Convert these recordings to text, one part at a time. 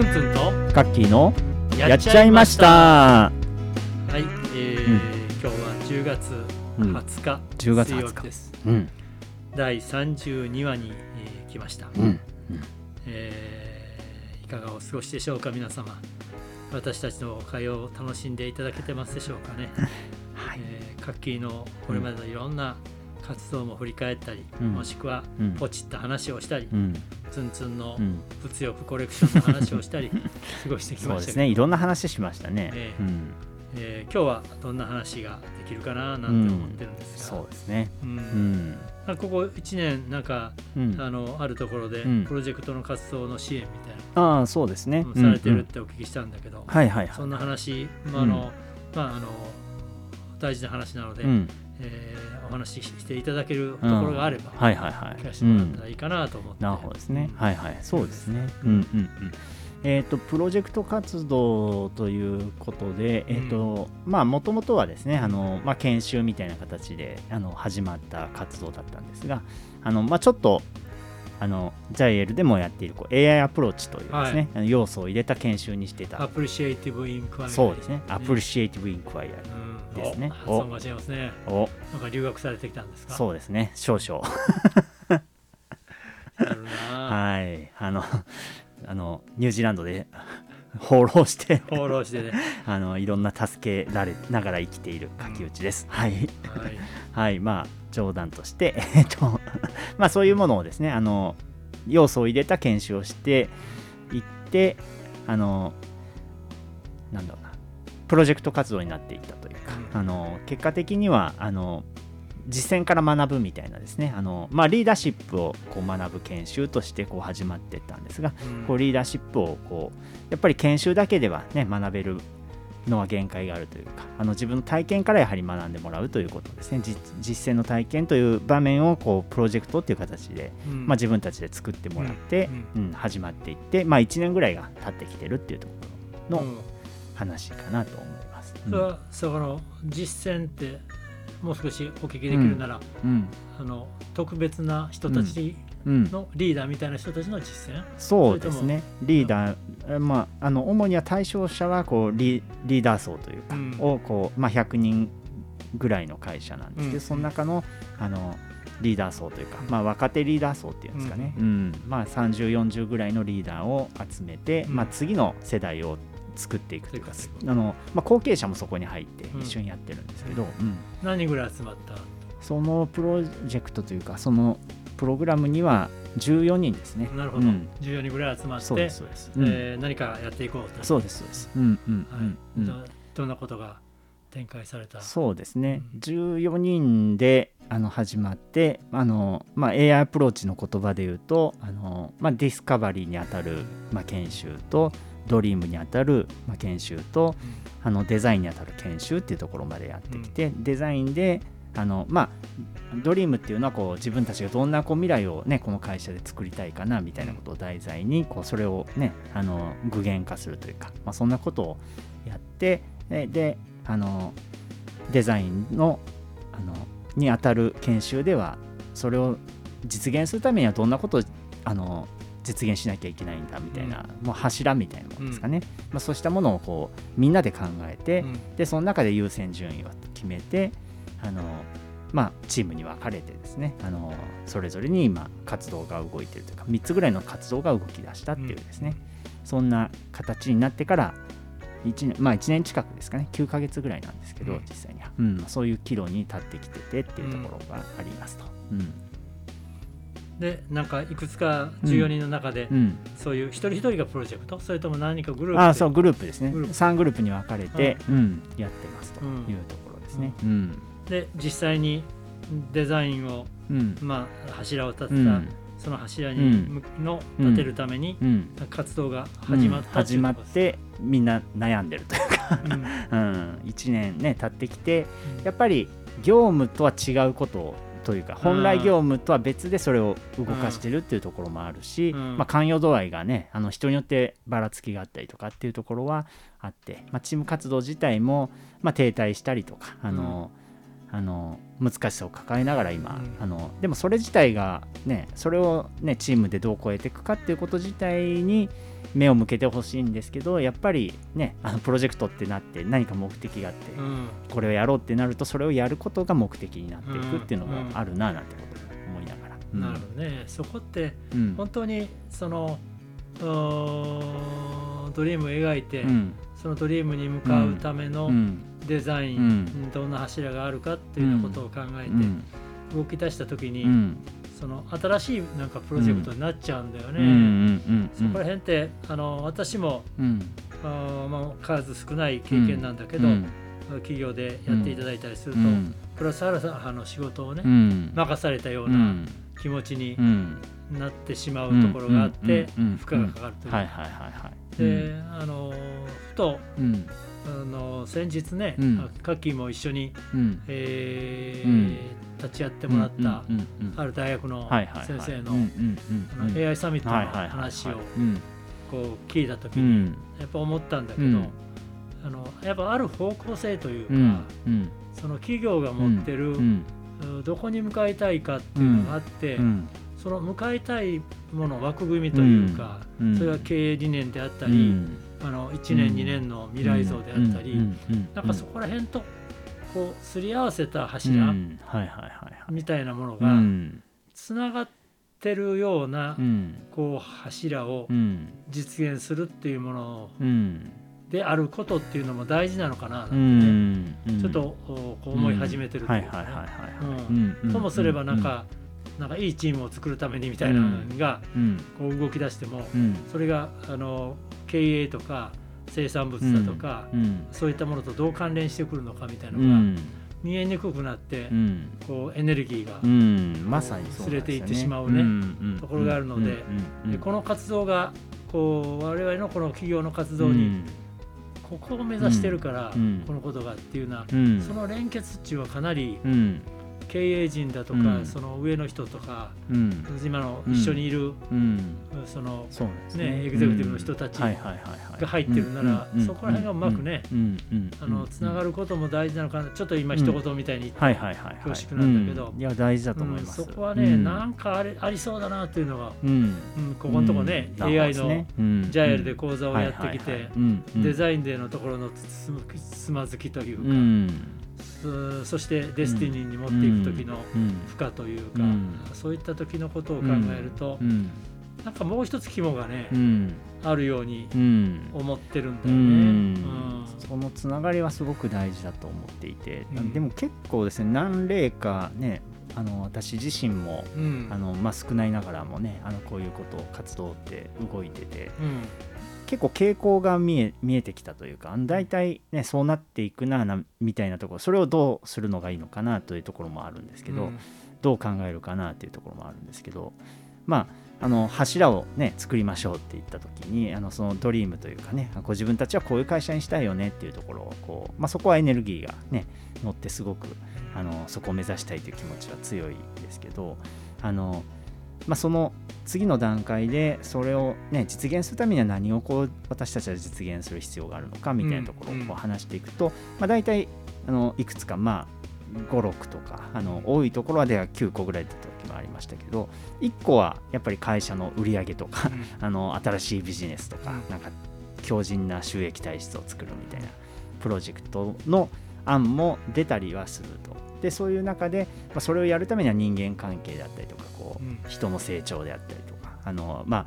ツンツンとカッキーのやっちゃいました。はい、えーうん。今日は10月うん。20日、10月水曜20日日です。うん。第32話に、えー来ました、うん。えーいかがお過ごしでしょうか皆様。私たちの会を楽しんでいただけてますでしょうかね、はい。えーカッキーのこれまでのいろんな活動も振り返ったり、うん。もしくはうん。ポチった話をしたり、うんツンツンのうん。物欲コレクションの話をしたり 過ごしてきそうましたけど。ですね。いろんな話しましたね。ええ。うん。えー今日はどんな話ができるかななんて思ってるんですが、そうですね。うん。うん。まあここ1年なんか、うん。あのあるところでうん。プロジェクトの活動の支援みたいな。ああそうですね。の、されてうんうん。るってお聞きしたんだけど、はいはいはいそんな話、まああのまあ、あの大事な話なので、うんえーお話ししていただけるところがあれば、はいはいはい。聞かせてもらったらいいかなと思って、なるほどですね。うん。はいはい、そうですね。うんうんうん。えっ、とプロジェクト活動ということで、えっ、と、まあもともとはですね、あのまあ研修みたいな形であの始まった活動だったんですが、あのまあちょっとあの JIL でもやっているこう AI アプローチというですね、あの要素を入れた研修にしてた。 Appreciative Inquiry そうですね。 Appreciative Inquiry うんですね。お発音が違いますね。ア。お、なんか留学されてきたんですか？そうですね。少々。はい。あのあのニュージーランドで 放浪して。放浪してね、あのいろんな助けられながら生きている柿内です。はい、はい。はい、まあ冗談として、えっと、まあそういうものをですね、あの要素を入れた研修をしていって、あのなんだろうな、プロジェクト活動になっていったというか、うん。あの結果的にはあの実践から学ぶみたいなですね、あのまあリーダーシップをこう学ぶ研修としてこう始まっていったんですが、うん。こうリーダーシップをこうやっぱり研修だけではね学べるのは限界があるというかあの自分の体験からやはり学んでもらうということですね。実実践の体験という場面をこうプロジェクトっていう形で、うん。まあ、自分たちで作ってもらって、うん。始まっていって、まあ、1年ぐらいが経ってきてるっていうところのうん話かなと思います。それはその実践ってもう少しお聞きできるなら、うん。あの特別な人たちうん。のリーダーみたいな人たちの実践、そうですね。リーダー、えまあ、あの主には対象者はこうリリーダー層というか、うん。をこう、まあ、100人ぐらいの会社なんですけど、うん。その中のあのリーダー層というか、まあ、若手リーダー層っていうんですかね、うん。まあ、3040ぐらいのリーダーを集めて、うん。まあ、次の世代を作っていくというかあの、まあ、後継者もそこに入ってうん。一緒にやってるんですけど、うん。何人ぐらい集まった？そのプロジェクトというかそのプログラムには14人ですね。なるほど、うん。14人ぐらい集まってそうですそうです、うん。えー何かやっていこうと。そうですそうです。うんうんはいうんうん。どどんなことが展開された？そうですね、うん。14人であの始まってあの、まあ、AI アプローチの言葉で言うとあの、まあ、ディスカバリーにあたる、まあ、研修とドリームにあたる、まあ、研修とあのデザインにあたる研修っていうところまでやってきて、デザインであのまあドリームっていうのはこう自分たちがどんなこう未来をねこの会社で作りたいかなみたいなことを題材にこうそれをねあの具現化するというか、まあ、そんなことをやってでであのデザインのあのに当たる研修ではそれを実現するためにはどんなことをあの実現しなきゃいけないんだみたいな、もう柱みたいなものですかね、まあ、そうしたものをこうみんなで考えて、うん。でその中で優先順位を決めてあの、まあ、チームに分かれてですねあのそれぞれに今活動が動いてるというか3つぐらいの活動が動き出したっていうですね、そんな形になってから1年,、まあ、1年近くですかね。9ヶ月ぐらいなんですけど、うん。実際に。は、うん、そういう岐路に立ってきててっていうところがありますと。うんでなんかいくつか14人の中で、うん。そういう一人一人がプロジェクト？それとも何かグループで？ああそうグループですね。グループ。3グループに分かれて、うん、やってますとうん。いうところですね。うん。で実際にデザインを、うん。まあ、柱を立てた、うん。その柱にの立てるためにうん。活動が始まったうん。始まってみんな悩んでるというか、うん、1年ね経ってきてやっぱり業務とは違うことをというか本来業務とは別でそれを動かしてるっていうところもあるし、うん。まあ、関与度合いがねあの人によってばらつきがあったりとかっていうところはあって、まあ、チーム活動自体も、まあ、停滞したりとかあの、あの難しさを抱えながら今、うん。あのでもそれ自体がねそれをねチームでどう超えていくかっていうこと自体に目を向けてほしいんですけどやっぱりねあのプロジェクトってなって何か目的があって、うん。これをやろうってなるとそれをやることが目的になっていくっていうのもあるななんてことを思いながら。うん。なるほどね。そこってうん。本当にそのうーんドリームを描いて、うん。そのドリームに向かうためのうんデザイン、うん。どんな柱があるかっていうようなことを考えてうん。動き出した時に、うん。その新しいなんかプロジェクトになっちゃうんだよね。そこら辺ってあの私もうん。あー、まあ、数少ない経験なんだけど、うん。企業でやっていただいたりすると、うん。プラスアルファの仕事をね、うん。任されたよううなん。気持ちにうん。なってしまうところがあって負荷がかかるという。はいはいはいはい。であのふとうんあの先日ね、うん。カッキーも一緒に、うん。えーうん。立ち会ってもらった、ある大学の先生の,、AI サミットの話をうん。こう聞いた時に、うん。やっぱ思ったんだけど、うん。あのやっぱある方向性というか、その企業が持ってる、うん。どこに向かいたいかっていうのがあって、うん。その向かいたいもの枠組みというか、うん。それは経営理念であったうり、んあの1年、うん2年の未来像であったり、なんかそこら辺とこうすり合わせたうん柱みたいなものうがん。つながってるようなうん。こう柱をうん。実現するっていうものうん。であることっていうのも大事なのかななんてちょっとこう思い始めてると。はいともすればなんか、なんかいいチームを作るためにみたいなのがうん。こう動き出しても、うん。それがあの経営とか生産物だとか、うんそういったものとどう関連してくるのかみたいなのがうん。見えにくくなって、うん。こうエネルギーが、うん。まさに連れて行ってしまうね。ところがあるのででこの活動がこう我々のこの企業の活動にここを目指してるから、うん。このことがっていうような、うん。その連結っていうのはかなりうん経営陣だとか、うん。その上の人とかうん。今の一緒にいる、うん。そのね。ねエグゼクティブの人たちが入ってるならうんそこら辺がうまくねつながることも大事なのかな。ちょっと今一言みたいに言って、はいはいはいはい。恐縮なんだけど。うん。いや大事だと思いうんますそこはね、なんかあれありそうだなっていうのが、うん。うん、ここのとこね、うん。AI のジャイアルで講座をやってきてデザインでのところのつつつまずきというか、うんそそしてデスティニーに持っていく時のうん負荷というか、うん。そういった時のことを考えると、うん。なんかもう一つ肝がね、うん。あるようにうん。思ってるんだうよね。ん。うん。そのつながりはすごく大事だと思っていて、うん。でも結構ですね何例かねあの私自身もうん。あの、まあ、少ないながらもねあのこういうこと活動って動いててうん結構傾向が見え見えてきたというか大体ねそうなっていくななみたいなところそれをどうするのがいいのかなというところもあるんですけど、うん。どう考えるかなっていうところもあるんですけどまああの柱をね作りましょうって言った時にあのそのドリームというかねこう自分たちはこういう会社にしたいよねっていうところをこう、まあ、そこはエネルギーがね乗ってすごくあのそこを目指したいという気持ちは強いですけどあの、まあ、その次の段階でそれを、ね、実現するためには何をこう私たちは実現する必要があるのかみたいなところをうんこう話していくと、まあ、大体あのいくつかまあ56とかあの多いところでは9個ぐらいだった時もありましたけど1個はやっぱり会社の売り上げとか あの新しいビジネスとかうん。なんか強靭な収益体質を作るみたいなプロジェクトの案も出たりはするとでそういう中で、まあ、それをやるためには人間関係であったりとかこう、うん。人の成長であったりとかあの、まあ、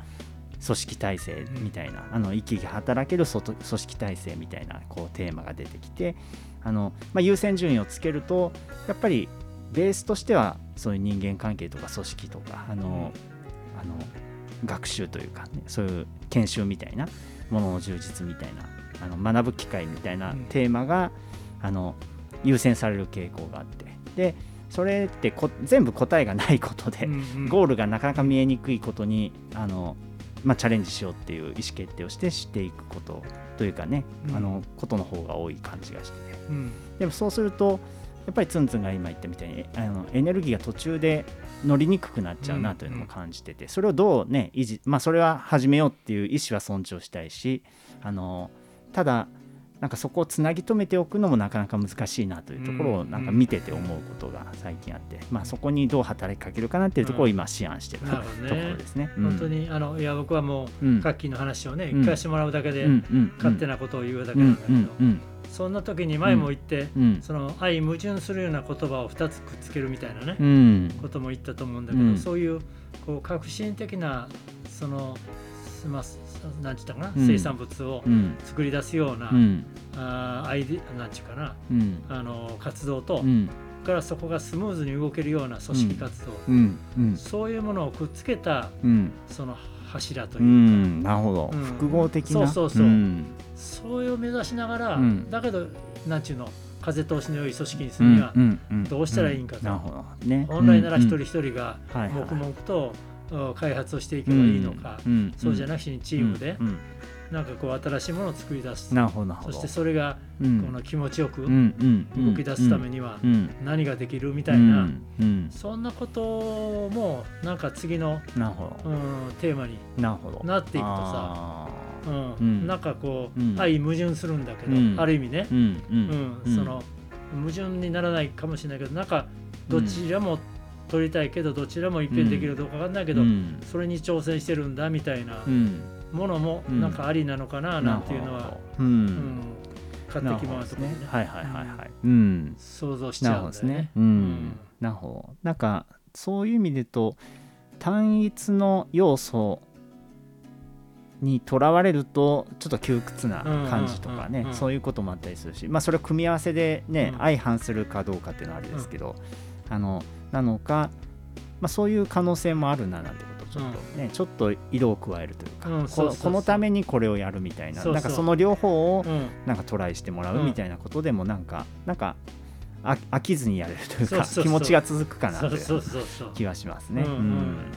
組織体制みたいな、あの息が働ける外組織体制みたいなこうテーマが出てきてあの、まあ、優先順位をつけるとやっぱりベースとしてはそういう人間関係とか組織とかあの、あの学習というか、ね、そういう研修みたいなものの充実みたいなあの学ぶ機会みたいなうん。テーマが、あの優先される傾向があってでそれってこ全部答えがないことで、ゴールがなかなか見えにくいことにあの、まあ、チャレンジしようっていう意思決定をしてしていくことというかね、うん。あのことの方が多い感じがして。てうん。でもそうするとやっぱりツンツンが今言ったみたいにあのエネルギーが途中で乗りにくくなっちゃうなというのも感じてて、それをどうね維持まあそれは始めようっていう意思は尊重したいしあのただなんかそこをつなぎ止めておくのもなかなか難しいなというところをうんなんか見てて思うことが最近あって、まあ、そこにどう働きかけるかなっていうところを今思案してるなるほどね。ところですね。本当にあのいや僕はもう、うん。カッキーの話をねうん聞かしてもらうだけで、うん。うん。勝手なことを言うだけうんなんだけど、うん。うん。そんな時に前も言って、うん。その相矛盾するような言葉を2つくっつけるみたいなね、うん。ことも言ったと思うんだけど、うん。そういうこう革新的なそのすまあなんて言ったかな、うん。生産物をうん。作り出すような、うん。あーアイディなんていうかなうん。あの活動と、うん。からそこがスムーズに動けるような組織活動、うん。うん。そういうものをくっつけたうん。その柱とういうか、ん。なるほど、うん。複合的な。そうそうそう。ん。そそれを目指しながら、うん。だけどなんちゅうの風通しの良い組織にするには、どうしたらいいんかと。なるほど。ね。本来なら一人うん。一人がはいはい黙々とお開発をしていけばいいのか、うんそうじゃなくてチームでなんかこう新しいものを作り出す、そしてそれがうん。この気持ちよく動き出すためにはうん何ができるみたういな、そんなこともなんか次の、うん、テーマになっていくとさ、あうんうん。なんかこう、うん。相矛盾するんだけど、うん。ある意味ね。ー、うんその矛盾にならないかもしれないけどなんかどちらも取りたいけどどちらもいっぺんできるかどうかわかんないけど、うん。それに挑戦してるんだみたいなうん。ものもうん。なんかありなのかななんていうのは、なるほどううんん勝手気ままなところでね。はいはいはいはい。うん。想像しちなるゃうんだよね。ほどですね。。うん、なるほど。なんかそういう意味で言うと単一の要素にとらわれるとちょっと窮屈な感じとかね、うん。うん。うん。うん。そういうこともあったりするし、まあそれを組み合わせでね、うん。相反するかどうかっていうのはあれですけど、あのなのか、まあそういう可能性もあるななんてことをちょっとね、ちょっと色を加えるというか、うんここのためにこれをやるみたいな、そなんかその両方をうん。なんかトライしてもらうみたいなことでもなんか、なんかあ飽きずにやれるというかそうそうそう。気持ちが続くかなというそうそうそうそう。気はしますね。うん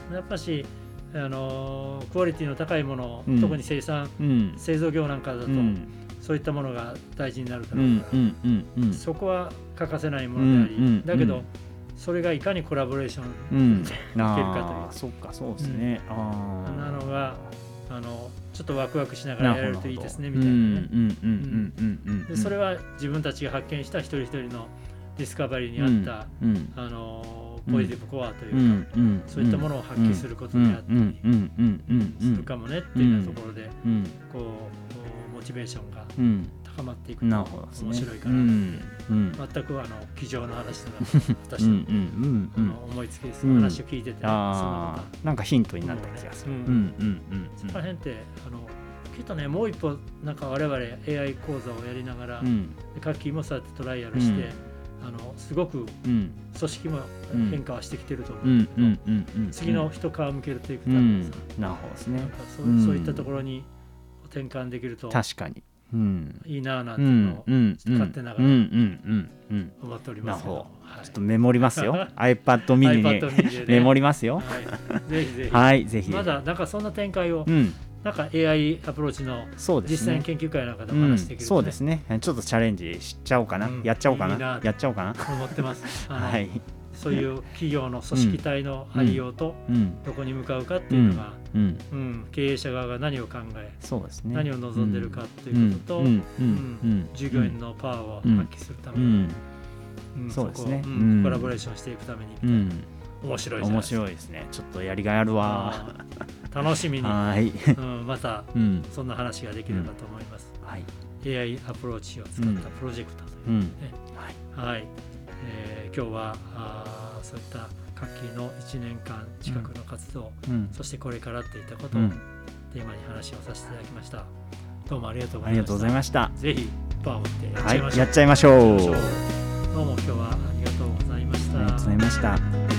うん。やっぱしあのークオリティの高いもの、うん。特に生産うん。製造業なんかだと、うん。そういったものが大事になるから、うんうんうんそこは欠かせないものであり、うんうんだけど、うんそれがいかにコラボレーションうん。いけるかという。そっかそうですね。ああなのがあのちょっとワクワクしながらやれるといいですねみうんたいなね。うんうんうんうんうん。でそれは自分たちが発見した一人一人のディスカバリーにあった、うんあのポジティブコアというか、うんうんそういったものを発揮することであったりうんうんうんうんうん。するかもねっていうようなところで、うんこうモチベーションがうん高まっていくと。面白いかな、うんうん。全くあの机上の話とか私の,、うんうん思いつきです、話を聞いてて、そんなんかヒントになった気がする。そこら辺ってあのきっとねもう一歩なんか我々 AI 講座をやりながら、うん。でカッキーもそうやってトライアルして、あのすごくうん。組織もうん。変化はしてきてると思う。うんだけど、次の一皮向けるといくたうん。めにさ、なるほどですね。そういったところに転換できると確かにうん。いいなぁなんてういうのをんうんうん勝手ながら思っておりますけど、なるほはいちょっとメモりますよ。iPad mini にね。メモりますよ。はい、ぜひぜひ、はいぜひ。まだなんかそんな展開を、うん。なんか AI アプローチの実践研究会なんかでうんも話していけるそうですね。ちょっとチャレンジしちゃおうかな。うん。やっちゃおうかな。なやっちゃおうかな。思ってます。はいそういう企業の組織体のありようとうん。どこに向かうかっていうのが、うん。うん。経営者側が何を考え、そうですね。何を望んでるかっていうことと、うん。うん。うん。うん。従業員のパワーを発揮するために、うん。うんそうですねこうんコラボレーションしていくために、うん。面白いない面ですか。白いですね。ちょっとやりがいあるわ。楽しみに、はい。うん、またうん。そんな話ができればと思います。はい。AI アプローチを使ったプロジェクトといううん。ね、はい、えー今日はあーそういった活気の1年間近くの活動、うんそしてこれからっていったことをうんテーマに話をさせていただきました。どうもありがとうございまましたす。ぜひパワーを持ってやっちはいゃいましょう。やっちゃいましょうやっちゃいましょうどうも今日はありがとうございました。ありがとうございました